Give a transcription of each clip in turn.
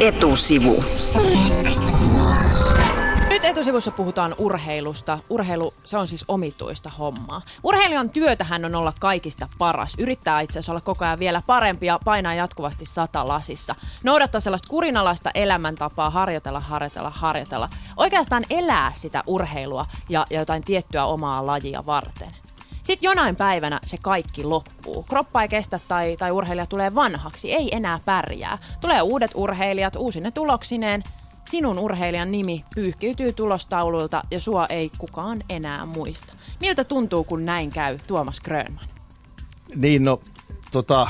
Etusivu. Nyt etusivussa puhutaan urheilusta. Urheilu, se on siis omituista hommaa. Urheilijan työtähän on olla kaikista paras. Yrittää itse asiassa olla koko ajan vielä parempi ja painaa jatkuvasti sata lasissa. Noudattaa sellaista kurinalaista elämäntapaa, harjoitella, harjoitella, harjoitella. Oikeastaan elää sitä urheilua ja, ja jotain tiettyä omaa lajia varten. Sitten jonain päivänä se kaikki loppuu. Kroppa ei kestä tai, tai urheilija tulee vanhaksi, ei enää pärjää. Tulee uudet urheilijat uusine tuloksineen. Sinun urheilijan nimi pyyhkiytyy tulostaululta ja sua ei kukaan enää muista. Miltä tuntuu, kun näin käy Tuomas Grönman? Niin, no tota,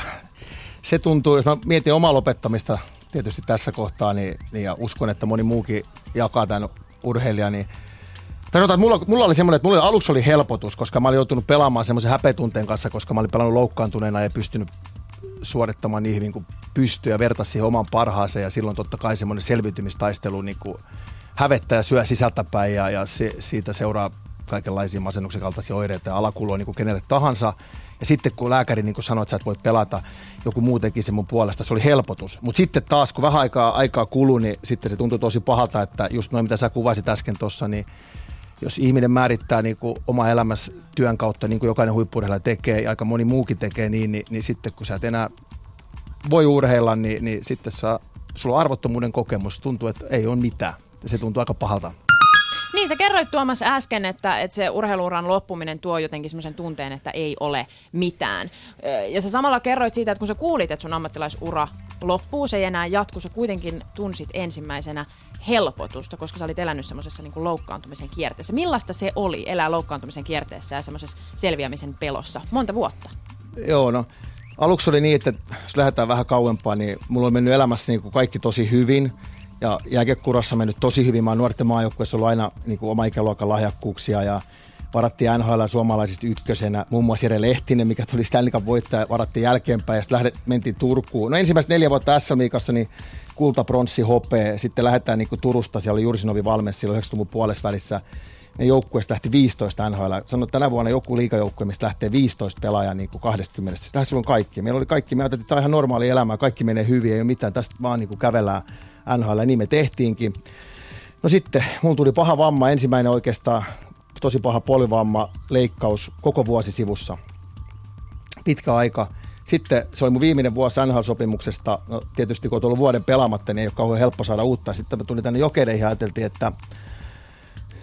se tuntuu, jos mä mietin omaa lopettamista tietysti tässä kohtaa, niin, niin ja uskon, että moni muukin jakaa tämän urheilijan, niin Sanotaan, että mulla, mulla oli semmoinen, että mulla aluksi oli helpotus, koska mä olin joutunut pelaamaan semmoisen häpetunteen kanssa, koska mä olin pelannut loukkaantuneena ja pystynyt suorittamaan niin hyvin kuin pystyy ja vertasi siihen oman parhaaseen ja silloin totta kai semmoinen selviytymistaistelu niin kuin hävettää ja syö sisältäpäin ja, ja se, siitä seuraa kaikenlaisia masennuksen kaltaisia oireita ja alakuloa niin kuin kenelle tahansa. Ja sitten kun lääkäri niin sanoi, että sä et voi pelata, joku muu teki sen mun puolesta, se oli helpotus. Mutta sitten taas, kun vähän aikaa, aikaa kului, niin sitten se tuntui tosi pahalta, että just noin mitä sä kuvasit äsken tuossa, niin jos ihminen määrittää niin kuin oma elämässä työn kautta, niin kuin jokainen huippurheilija tekee ja aika moni muukin tekee niin, niin, niin sitten kun sä et enää voi urheilla, niin, niin sitten saa, sulla on arvottomuuden kokemus. Tuntuu, että ei ole mitään. Se tuntuu aika pahalta. Niin, sä kerroit Tuomas äsken, että, että se urheiluuran loppuminen tuo jotenkin semmoisen tunteen, että ei ole mitään. Ja sä samalla kerroit siitä, että kun sä kuulit, että sun ammattilaisura loppuu, se ei enää jatku, sä kuitenkin tunsit ensimmäisenä helpotusta, koska sä olit elänyt semmoisessa niin loukkaantumisen kierteessä. Millaista se oli elää loukkaantumisen kierteessä ja semmoisessa selviämisen pelossa? Monta vuotta? Joo, no aluksi oli niin, että jos lähdetään vähän kauempaa, niin mulla on mennyt elämässä niin kuin kaikki tosi hyvin. Ja jääkekurassa mennyt tosi hyvin. Mä oon nuorten maajoukkueessa ollut aina niin kuin oma ikäluokan lahjakkuuksia ja varattiin NHL suomalaisista ykkösenä. Muun muassa Jere Lehtinen, mikä tuli Stanley Cup voittaja, varattiin jälkeenpäin ja sitten mentiin Turkuun. No ensimmäiset neljä vuotta SM Liigassa, niin kulta, pronssi, hopea. Sitten lähdetään niin kuin Turusta, siellä oli Jursinovi valmis silloin 90-luvun puolessa välissä. Ne joukkueesta lähti 15 NHL. Sanoin, että tänä vuonna joku liikajoukkue, mistä lähtee 15 pelaajaa niin kuin 20. Sitten silloin kaikki. Meillä oli kaikki, me ajateltiin, että tämä on ihan normaali elämä, kaikki menee hyvin, ei ole mitään, tästä vaan niin kuin kävellään NHL, ja niin me tehtiinkin. No sitten, mun tuli paha vamma, ensimmäinen oikeastaan tosi paha polivamma, leikkaus koko vuosi sivussa. Pitkä aika. Sitten se oli mun viimeinen vuosi NHL-sopimuksesta. No, tietysti kun on ollut vuoden pelaamatta, niin ei ole kauhean helppo saada uutta. Sitten mä tulin tänne jokereihin ja ajateltiin, että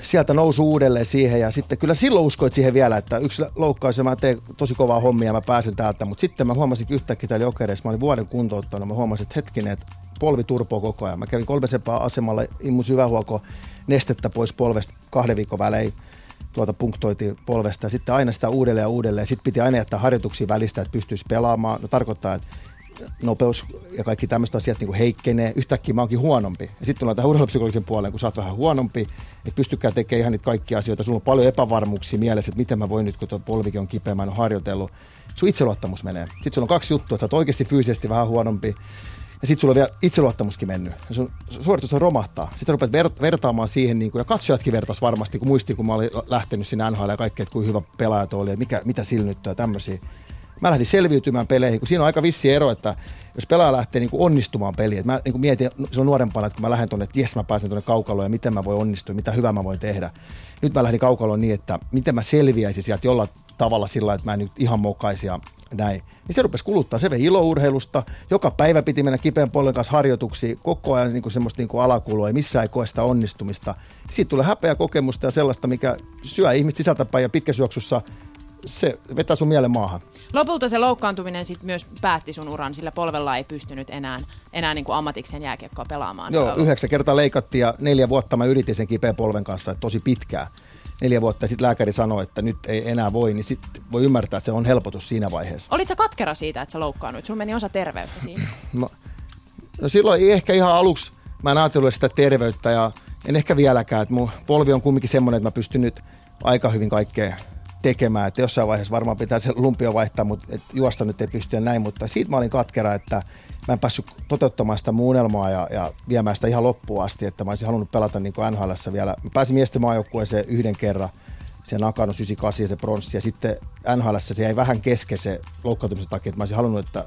sieltä nousu uudelleen siihen ja sitten kyllä silloin uskoit siihen vielä, että yksi loukkaus ja mä teen tosi kovaa hommia ja mä pääsen täältä, mutta sitten mä huomasin yhtäkkiä täällä jokereissa, mä olin vuoden kuntouttanut, mä huomasin, että hetkinen, että polvi turpoo koko ajan. Mä kävin kolmesepää asemalla, immun syvähuoko nestettä pois polvesta kahden viikon välein tuota punktoitiin polvesta ja sitten aina sitä uudelleen ja uudelleen. Sitten piti aina jättää harjoituksia välistä, että pystyisi pelaamaan. No tarkoittaa, että nopeus ja kaikki tämmöiset asiat niin heikkenee. Yhtäkkiä mä oonkin huonompi. Ja sitten tullaan tähän urheilupsykologisen puoleen, kun sä oot vähän huonompi, että pystykää tekemään ihan niitä kaikkia asioita. Sulla on paljon epävarmuuksia mielessä, että miten mä voin nyt, kun tuo polvikin on kipeä, mä en ole harjoitellut. Sun itseluottamus menee. Sitten sulla on kaksi juttua, että sä oot oikeasti fyysisesti vähän huonompi ja sitten sulla on vielä itseluottamuskin mennyt. Ja sun suoritus on romahtaa. Sitten rupeat ver- vertaamaan siihen, niin kuin, ja katsojatkin vertaisi varmasti, kun muisti, kun mä olin lähtenyt sinne NHL ja kaikkea, että kuinka hyvä pelaaja oli, ja mikä, mitä sillä nyt ja tämmöisiä. Mä lähdin selviytymään peleihin, kun siinä on aika vissi ero, että jos pelaaja lähtee niin kuin onnistumaan peliin, että mä niin kuin mietin silloin nuorempana, että kun mä lähden tuonne, että jes mä pääsen tuonne kaukaloon ja miten mä voin onnistua, mitä hyvää mä voin tehdä. Nyt mä lähdin kaukaloon niin, että miten mä selviäisin sieltä jollain tavalla sillä, että mä en nyt ihan mokaisi ja näin. Niin se rupesi kuluttaa. Se vei ilourheilusta. Joka päivä piti mennä kipeän polven kanssa harjoituksiin. Koko ajan niin kuin semmoista niin kuin alakulua. Ei missään ei koe sitä onnistumista. Siitä tulee häpeä kokemusta ja sellaista, mikä syö ihmistä sisältäpäin ja pitkäsyöksyssä se vetää sun mielen maahan. Lopulta se loukkaantuminen sitten myös päätti sun uran, sillä polvella ei pystynyt enää, enää niin kuin ammatikseen jääkiekkoa pelaamaan. Joo, yhdeksän kertaa leikattiin ja neljä vuotta mä yritin sen kipeän polven kanssa, että tosi pitkää neljä vuotta sitten lääkäri sanoi, että nyt ei enää voi, niin sitten voi ymmärtää, että se on helpotus siinä vaiheessa. Olitko katkera siitä, että sä loukkaannut? Sun meni osa terveyttä siinä. No, no silloin ei ehkä ihan aluksi, mä en ajatellut sitä terveyttä ja en ehkä vieläkään, että mun polvi on kumminkin semmoinen, että mä pystyn nyt aika hyvin kaikkea tekemään, että jossain vaiheessa varmaan pitää se lumpio vaihtaa, mutta et juosta nyt ei pysty näin, mutta siitä mä olin katkera, että mä en päässyt toteuttamaan sitä mun ja, ja viemään sitä ihan loppuun asti, että mä olisin halunnut pelata niin kuin NHL vielä. Mä pääsin miesten maajoukkueeseen yhden kerran, se Nakano 98 ja se pronssi, ja sitten NHL se jäi vähän kesken se loukkaantumisen takia, että mä olisin halunnut, että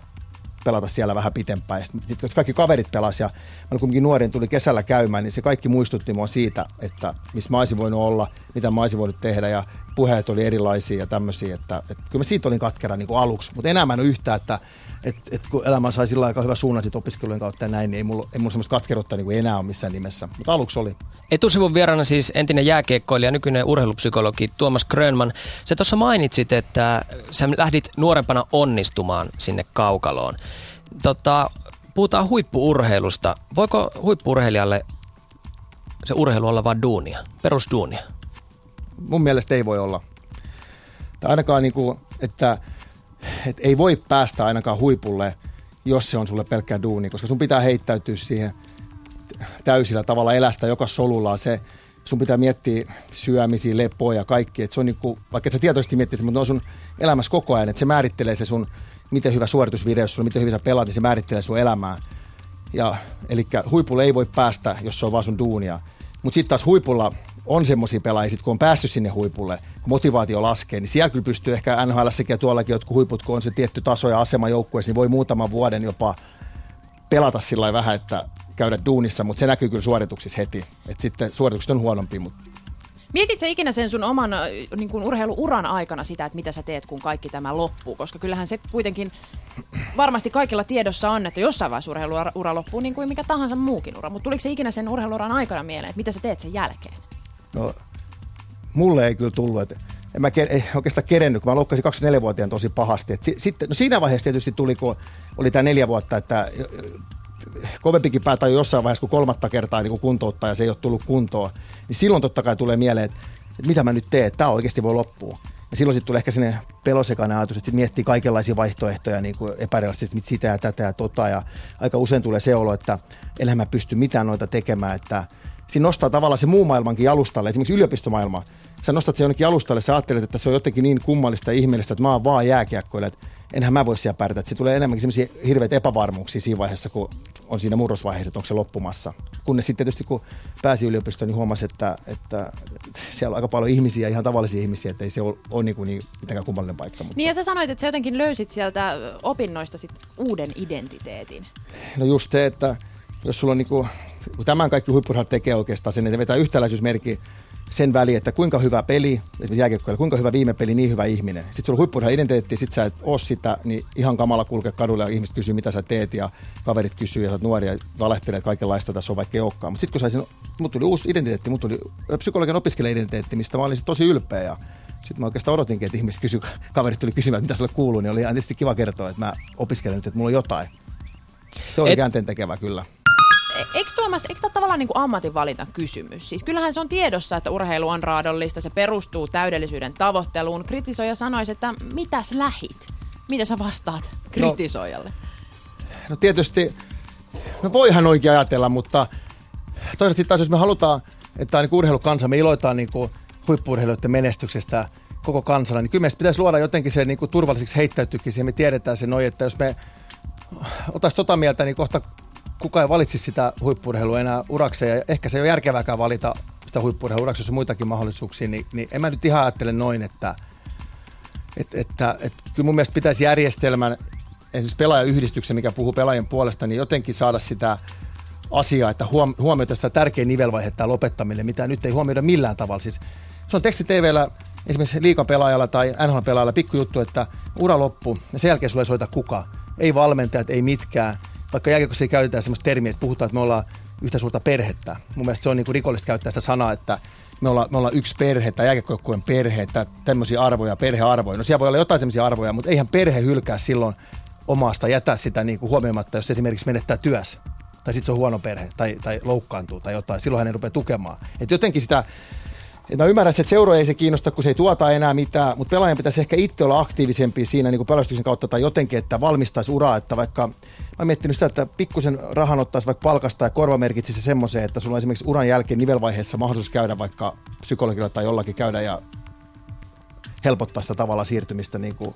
pelata siellä vähän pitempään. Sitten kun kaikki kaverit pelasi ja mä kuitenkin nuorin, tuli kesällä käymään, niin se kaikki muistutti mua siitä, että missä mä olisin voinut olla, mitä mä olisin voinut tehdä ja puheet oli erilaisia ja tämmöisiä, että, että kyllä mä siitä olin katkera niin kuin aluksi, mutta enää mä en ole yhtä, että, että, että kun elämä sai sillä aika hyvä suunnan sit opiskelujen kautta ja näin, niin ei mulla, ei mulla semmoista katkeruutta niin kuin enää ole missään nimessä, mutta aluksi oli. Etusivun vieraana siis entinen jääkiekkoilija, nykyinen urheilupsykologi Tuomas Grönman. Sä tuossa mainitsit, että sä lähdit nuorempana onnistumaan sinne kaukaloon. Tota, puhutaan huippuurheilusta. Voiko huippuurheilijalle se urheilu olla vain duunia, perusduunia? Mun mielestä ei voi olla. Tai ainakaan niin kuin, että, että ei voi päästä ainakaan huipulle, jos se on sulle pelkkä duuni, koska sun pitää heittäytyä siihen täysillä tavalla elästä joka solulla se, sun pitää miettiä syömisiä, lepoa ja kaikki. Et se on niinku, vaikka et sä tietoisesti miettisit, mutta ne on sun elämässä koko ajan, että se määrittelee se sun, miten hyvä suoritusvideo sulla, miten hyvin sä pelaat, niin se määrittelee sun elämää. Ja, eli huipulle ei voi päästä, jos se on vaan sun duunia. Mutta sitten taas huipulla on semmoisia pelaajia, sit kun on päässyt sinne huipulle, kun motivaatio laskee, niin siellä kyllä pystyy ehkä NHL sekä tuollakin jotkut huiput, kun on se tietty taso ja asema joukkueessa, niin voi muutaman vuoden jopa pelata sillä vähän, että käydä duunissa, mutta se näkyy kyllä suorituksissa heti. Et sitten suoritukset on huonompi, mutta Mietit sä ikinä sen sun oman niin kuin urheiluuran aikana sitä, että mitä sä teet, kun kaikki tämä loppuu? Koska kyllähän se kuitenkin varmasti kaikilla tiedossa on, että jossain vaiheessa urheiluura loppuu niin kuin mikä tahansa muukin ura. Mutta tuliko se ikinä sen urheiluuran aikana mieleen, että mitä sä teet sen jälkeen? No, mulle ei kyllä tullut. Että en mä ei oikeastaan kerennyt, kun mä loukkasin 24-vuotiaan tosi pahasti. Et sitten, no siinä vaiheessa tietysti tuli, kun oli tämä neljä vuotta, että kovempikin päätä jo jossain vaiheessa, kun kolmatta kertaa niin kuntouttaa ja se ei ole tullut kuntoon, niin silloin totta kai tulee mieleen, että, että mitä mä nyt teen, että tämä oikeasti voi loppua. Ja silloin sitten tulee ehkä sinne pelosekainen ajatus, että miettii kaikenlaisia vaihtoehtoja niin kuin epärealistisesti, sitä ja tätä ja tota. Ja aika usein tulee se olo, että enhän mä pysty mitään noita tekemään, että siinä nostaa tavallaan se muu maailmankin alustalle, esimerkiksi yliopistomaailma. Sä nostat se jonnekin alustalle, sä ajattelet, että se on jotenkin niin kummallista ja ihmeellistä, että mä oon vaan jääkiekkoilla, että enhän mä voi siellä pärjätä. Se tulee enemmänkin sellaisia hirveitä epävarmuuksia siinä vaiheessa, kun on siinä murrosvaiheessa, että onko se loppumassa. Kunnes sitten tietysti kun pääsi yliopistoon, niin huomasi, että, että siellä on aika paljon ihmisiä, ihan tavallisia ihmisiä, että ei se ole, ole niin, kuin niin mitenkään kummallinen paikka. Mutta... Niin ja sä sanoit, että sä jotenkin löysit sieltä opinnoista sit uuden identiteetin. No just se, että jos sulla on niin kuin, tämän kaikki huippurheilijat tekee oikeastaan sen, että vetää yhtäläisyysmerkki sen väliin, että kuinka hyvä peli, esimerkiksi jääkiekkoilla, kuinka hyvä viime peli, niin hyvä ihminen. Sitten sulla on huippurheilija identiteetti, sit sä et oo sitä, niin ihan kamala kulkea kadulla ja ihmiset kysyy, mitä sä teet ja kaverit kysyy ja sä oot nuoria ja valehtelet kaikenlaista tässä on vaikka ei olekaan. Mutta sitten kun saisin, mut tuli uusi identiteetti, mut tuli psykologian opiskelija-identiteetti, mistä mä olin tosi ylpeä ja sitten mä oikeastaan odotinkin, että ihmiset kysy, kaverit tuli kysymään, mitä sulle kuuluu, niin oli tietysti kiva kertoa, että mä opiskelen nyt, että mulla on jotain. Se oli Et... käänteen tekevä kyllä Tuomas, eikö tämä tavallaan niin kuin ammatinvalinta kysymys? Siis kyllähän se on tiedossa, että urheilu on raadollista, se perustuu täydellisyyden tavoitteluun. Kritisoija sanoisi, että mitäs lähit? Mitä sä vastaat kritisoijalle? No, no tietysti, no voihan oikein ajatella, mutta toisaalta taas jos me halutaan, että on niin urheilukansa, me iloitaan niin huippuurheilijoiden menestyksestä koko kansalla, niin kyllä meistä pitäisi luoda jotenkin se niin kuin turvalliseksi heittäytyykin siihen. Me tiedetään se noin, että jos me otaisiin tota mieltä, niin kohta kukaan ei valitsisi sitä huippurheilua enää urakseen, ja ehkä se ei ole järkevääkään valita sitä huippurheilua urakseen, jos on muitakin mahdollisuuksia, niin, niin en mä nyt ihan ajattele noin, että, että, että, että kyllä mun mielestä pitäisi järjestelmän, esimerkiksi pelaajayhdistyksen, mikä puhuu pelaajien puolesta, niin jotenkin saada sitä asiaa, että huom- huomioida sitä tärkeä nivelvaihe tämä lopettaminen, mitä nyt ei huomioida millään tavalla. Siis se on teksti TVllä esimerkiksi liikapelaajalla tai NHL-pelaajalla pikkujuttu, että ura loppu ja sen jälkeen sulle ei soita kuka. Ei valmentajat, ei mitkään vaikka jääkiekossa ei käytetään sellaista termiä, että puhutaan, että me ollaan yhtä suurta perhettä. Mun mielestä se on niin rikollista käyttää sitä sanaa, että me ollaan, me ollaan yksi perhe tai jääkiekkojoukkueen perhe, että tämmöisiä arvoja, perhearvoja. No siellä voi olla jotain sellaisia arvoja, mutta eihän perhe hylkää silloin omasta, jätä sitä niin kuin huomioimatta, jos esimerkiksi menettää työssä tai sitten se on huono perhe tai, tai loukkaantuu tai jotain, silloin hän ei rupea tukemaan. Et jotenkin sitä et mä ymmärrän, että seuroja ei se kiinnosta, kun se ei tuota enää mitään, mutta pelaajan pitäisi ehkä itse olla aktiivisempi siinä niin pelastuksen kautta tai jotenkin, että valmistaisi uraa, että vaikka mä miettinyt sitä, että pikkusen rahan ottaisi vaikka palkasta ja korva merkitsisi semmoiseen, että sulla on esimerkiksi uran jälkeen nivelvaiheessa mahdollisuus käydä vaikka psykologilla tai jollakin käydä ja helpottaa sitä tavalla siirtymistä niin kuin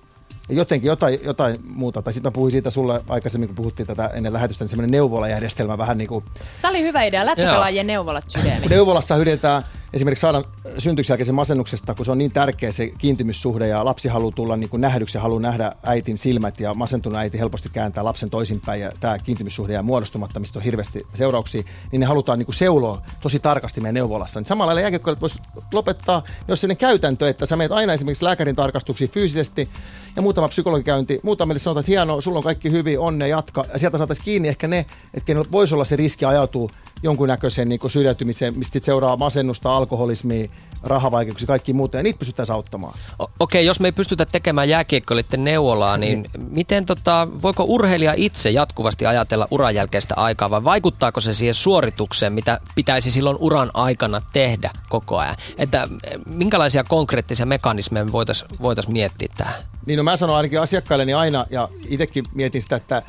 jotenkin jotain, jotain muuta. Tai sitten mä puhuin siitä sulle aikaisemmin, kun puhuttiin tätä ennen lähetystä, niin semmoinen neuvolajärjestelmä vähän niin kuin... Tämä oli hyvä idea, lätkäpelaajien neuvolat sydämiin. Neuvolassa hyödyntää esimerkiksi saada syntyksen masennuksesta, kun se on niin tärkeä se kiintymyssuhde ja lapsi haluaa tulla niin kuin nähdyksi ja haluaa nähdä äitin silmät ja masentunut äiti helposti kääntää lapsen toisinpäin ja tämä kiintymyssuhde ja muodostumatta, mistä on hirveästi seurauksia, niin ne halutaan niin kuin seuloa tosi tarkasti meidän neuvolassa. Niin samalla lailla jääkiekkoilijat voisi lopettaa, jos sellainen käytäntö, että sä meet aina esimerkiksi lääkärin tarkastuksiin fyysisesti ja muutama psykologikäynti, muutama sanotaan, että hienoa, sulla on kaikki hyvin, onne, jatka. Ja sieltä saataisiin kiinni ehkä ne, että voisi olla se riski ajautua jonkunnäköiseen niin syrjäytymiseen, mistä seuraa masennusta, alkoholismia, rahavaikeuksia, kaikki muuta, ja niitä pystytään auttamaan. O- Okei, okay, jos me ei pystytä tekemään jääkiekkoilijoiden neuvolaa, niin, niin miten tota, voiko urheilija itse jatkuvasti ajatella uran jälkeistä aikaa, vai vaikuttaako se siihen suoritukseen, mitä pitäisi silloin uran aikana tehdä koko ajan? Että minkälaisia konkreettisia mekanismeja voitaisiin voitais miettiä tähän? Niin no mä sanon ainakin asiakkailleni aina, ja itsekin mietin sitä, että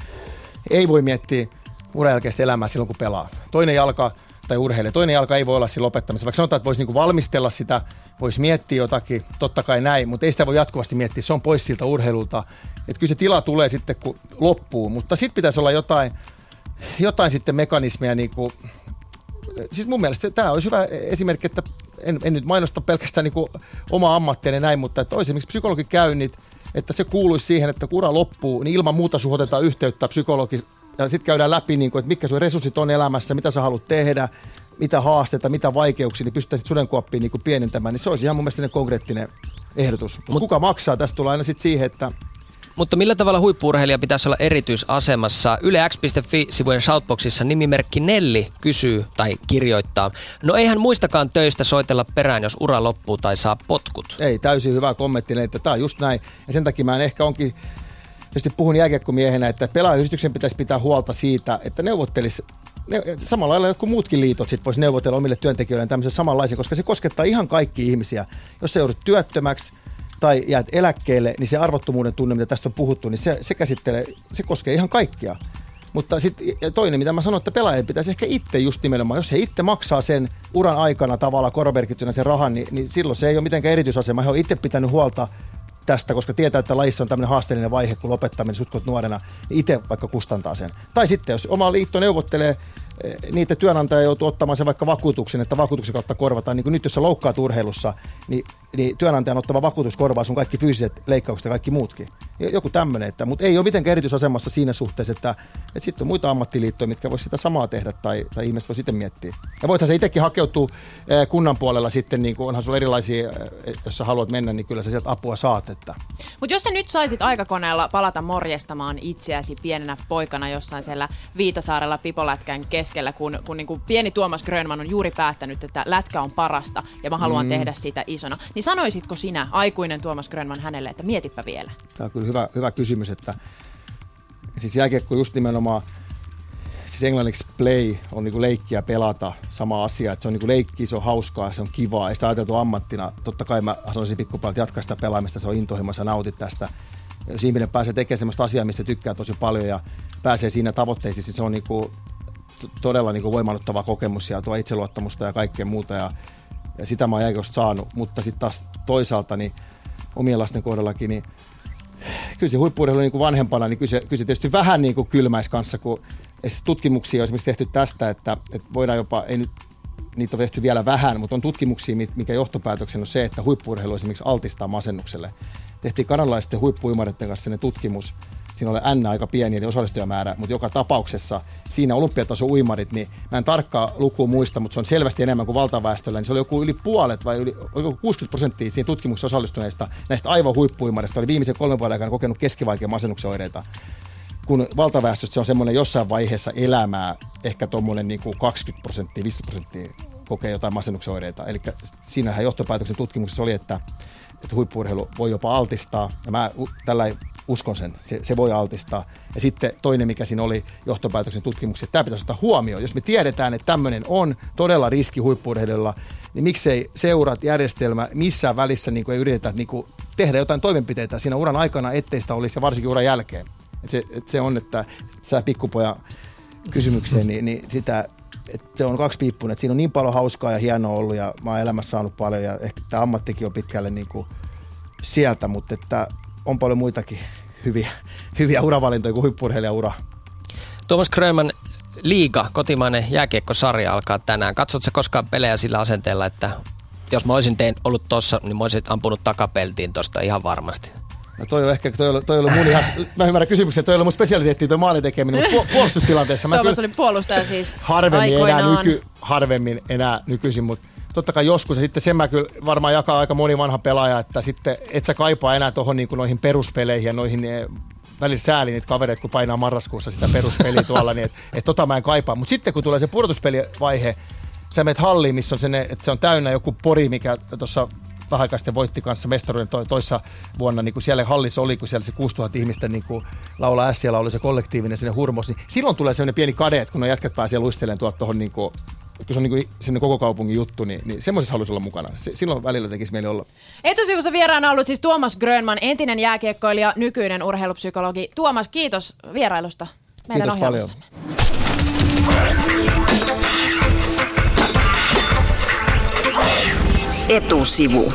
ei voi miettiä uran jälkeistä elämää silloin, kun pelaa. Toinen jalka tai urheilija. Toinen jalka ei voi olla siinä lopettamassa. Vaikka sanotaan, että voisi niinku valmistella sitä, voisi miettiä jotakin, totta kai näin, mutta ei sitä voi jatkuvasti miettiä. Se on pois siltä urheilulta. Että kyllä se tila tulee sitten, kun loppuu. Mutta sitten pitäisi olla jotain, jotain sitten mekanismeja, niin kuin, siis mun mielestä tämä olisi hyvä esimerkki, että en, en nyt mainosta pelkästään niin kuin oma ammattiani näin, mutta että olisi esimerkiksi psykologikäynnit, että se kuuluisi siihen, että kun ura loppuu, niin ilman muuta suhotetaan yhteyttä psykologi ja sitten käydään läpi, niin kuin, että mitkä sun resurssit on elämässä, mitä sä haluat tehdä, mitä haasteita, mitä vaikeuksia, niin pystytään sitten sudenkuoppiin niin pienentämään, niin se olisi ihan mun mielestä konkreettinen ehdotus. Mut, Mut kuka maksaa? Tästä tulee aina sitten siihen, että mutta millä tavalla huippuurheilija pitäisi olla erityisasemassa? YleX.fi-sivujen shoutboxissa nimimerkki Nelli kysyy tai kirjoittaa. No eihän muistakaan töistä soitella perään, jos ura loppuu tai saa potkut. Ei, täysin hyvä kommentti, että tämä on just näin. Ja sen takia mä en ehkä onkin tietysti puhun jääkiekkomiehenä, että pelaajayhdistyksen pitäisi pitää huolta siitä, että neuvottelisi ne, samalla lailla joku muutkin liitot sit voisi neuvotella omille työntekijöille tämmöisen samanlaisen, koska se koskettaa ihan kaikki ihmisiä. Jos sä joudut työttömäksi tai jäät eläkkeelle, niin se arvottomuuden tunne, mitä tästä on puhuttu, niin se, se käsittelee, se koskee ihan kaikkia. Mutta sitten toinen, mitä mä sanon, että pelaajien pitäisi ehkä itse just nimenomaan, jos he itse maksaa sen uran aikana tavalla korvamerkittynä sen rahan, niin, niin silloin se ei ole mitenkään erityisasema. He on itse pitänyt huolta tästä, koska tietää, että lajissa on tämmöinen haasteellinen vaihe, kun lopettaminen sutkot nuorena, niin itse vaikka kustantaa sen. Tai sitten, jos oma liitto neuvottelee Eh, niitä työnantaja joutuu ottamaan se vaikka vakuutuksen, että vakuutuksen kautta korvataan. Niin kuin nyt jos sä loukkaat urheilussa, niin, niin työnantajan ottava vakuutus korvaa sun kaikki fyysiset leikkaukset ja kaikki muutkin. Joku tämmöinen, että, mutta ei ole mitenkään erityisasemassa siinä suhteessa, että, että sitten on muita ammattiliittoja, mitkä voisi sitä samaa tehdä tai, tai ihmiset voi sitten miettiä. Ja voithan se itsekin hakeutua kunnan puolella sitten, niin kuin onhan sulla erilaisia, jos sä haluat mennä, niin kyllä sä sieltä apua saat. Että. Mutta jos sä nyt saisit aikakoneella palata morjestamaan itseäsi pienenä poikana jossain siellä Viitasaarella pipolätkän keskellä, keskellä, kun, kun niin kuin pieni Tuomas Grönman on juuri päättänyt, että lätkä on parasta ja mä haluan mm. tehdä sitä isona. Niin sanoisitko sinä, aikuinen Tuomas Grönman, hänelle, että mietipä vielä? Tämä on kyllä hyvä, hyvä kysymys, että siis jääkiekko just nimenomaan siis englanniksi play on niinku leikkiä pelata, sama asia, että se on niinku leikki, se on hauskaa, se on kivaa, ei sitä ajateltu ammattina. Totta kai mä sanoisin pikkupalvelta jatkaa sitä pelaamista, se on intohimoissa, nautit tästä. Jos ihminen pääsee tekemään sellaista asiaa, mistä tykkää tosi paljon ja pääsee siinä tavoitteisiin, niin se on niinku todella niin voimannuttava kokemus ja tuo itseluottamusta ja kaikkea muuta. Ja, ja sitä mä oon saanut, mutta sitten taas toisaalta niin omien lasten kohdallakin, niin kyllä se huippuurheilu niin kuin vanhempana, niin kyllä se, kyllä se tietysti vähän niin kuin kylmäisi kanssa, kun tutkimuksia on esimerkiksi tehty tästä, että, että voidaan jopa, ei nyt niitä on tehty vielä vähän, mutta on tutkimuksia, mikä johtopäätöksen on se, että huippuurheilu esimerkiksi altistaa masennukselle. Tehtiin kanadalaisten huippuimareiden kanssa ne tutkimus, siinä oli N aika pieni, eli osallistujamäärä, mutta joka tapauksessa siinä olympiataso uimarit, niin mä en tarkkaa lukua muista, mutta se on selvästi enemmän kuin valtaväestöllä, niin se oli joku yli puolet vai yli, joku 60 prosenttia siinä tutkimuksessa osallistuneista näistä aivan huippuimarista oli viimeisen kolmen vuoden aikana kokenut keskivaikean masennuksen oireita kun valtaväestössä se on semmoinen jossain vaiheessa elämää, ehkä tuommoinen niin 20 prosenttia, 50 prosenttia kokee jotain masennuksen oireita. Eli siinähän johtopäätöksen tutkimuksessa oli, että, että huippuurheilu voi jopa altistaa. Ja mä tällä uskon sen, se, se voi altistaa. Ja sitten toinen, mikä siinä oli johtopäätöksen tutkimuksessa, että tämä pitäisi ottaa huomioon. Jos me tiedetään, että tämmöinen on todella riski huippuurheilulla, niin miksei seurat, järjestelmä missään välissä niin kuin ei yritetä niin kuin tehdä jotain toimenpiteitä siinä uran aikana, ettei sitä olisi ja varsinkin uran jälkeen. Et se, et se on, että sä pikkupoja kysymykseen, niin, niin sitä, että se on kaksi piippunen, että siinä on niin paljon hauskaa ja hienoa ollut ja mä oon elämässä saanut paljon ja ehkä tämä ammattikin on pitkälle niin kuin sieltä, mutta että on paljon muitakin hyviä, hyviä uravalintoja kuin huippurheilijaura. Tuomas Kröman, Liiga, kotimainen jääkiekkosarja alkaa tänään. Katsotko koskaan pelejä sillä asenteella, että jos mä olisin tein, ollut tossa, niin mä olisin ampunut takapeltiin tosta ihan varmasti. No toi on ehkä, toi on, toi on mun ihan, mä ymmärrän kysymyksen, toi on mun spesialiteetti toi maalin tekeminen, mutta puolustustilanteessa mä Tuomas oli puolustaja siis harvemmin aikoinaan. enää, nyky, harvemmin enää nykyisin, mutta totta kai joskus, ja sitten sen mä kyllä varmaan jakaa aika moni vanha pelaaja, että sitten et sä kaipaa enää tuohon niin noihin peruspeleihin ja noihin eh, välillä sääli niitä kavereita, kun painaa marraskuussa sitä peruspeliä tuolla, niin että et tota mä en kaipaa. Mutta sitten kun tulee se pudotuspelivaihe, sä menet halliin, missä on se, että se on täynnä joku pori, mikä tuossa vähän aikaa sitten voitti kanssa mestaruuden to, toissa vuonna, niin kuin siellä hallissa oli, kun siellä se 6000 ihmistä niin kuin laula S, siellä oli se kollektiivinen sinne hurmos, niin silloin tulee sellainen pieni kade, että kun ne jätkät pääsee luistelemaan tuolta tuohon niin kuin, kun se on niin kuin koko kaupungin juttu, niin, niin semmoisessa haluaisi olla mukana. Se, silloin välillä tekisi meille olla. Etusivussa vieraana ollut siis Tuomas Grönman, entinen jääkiekkoilija, nykyinen urheilupsykologi. Tuomas, kiitos vierailusta meidän Kiitos paljon. Etusivu.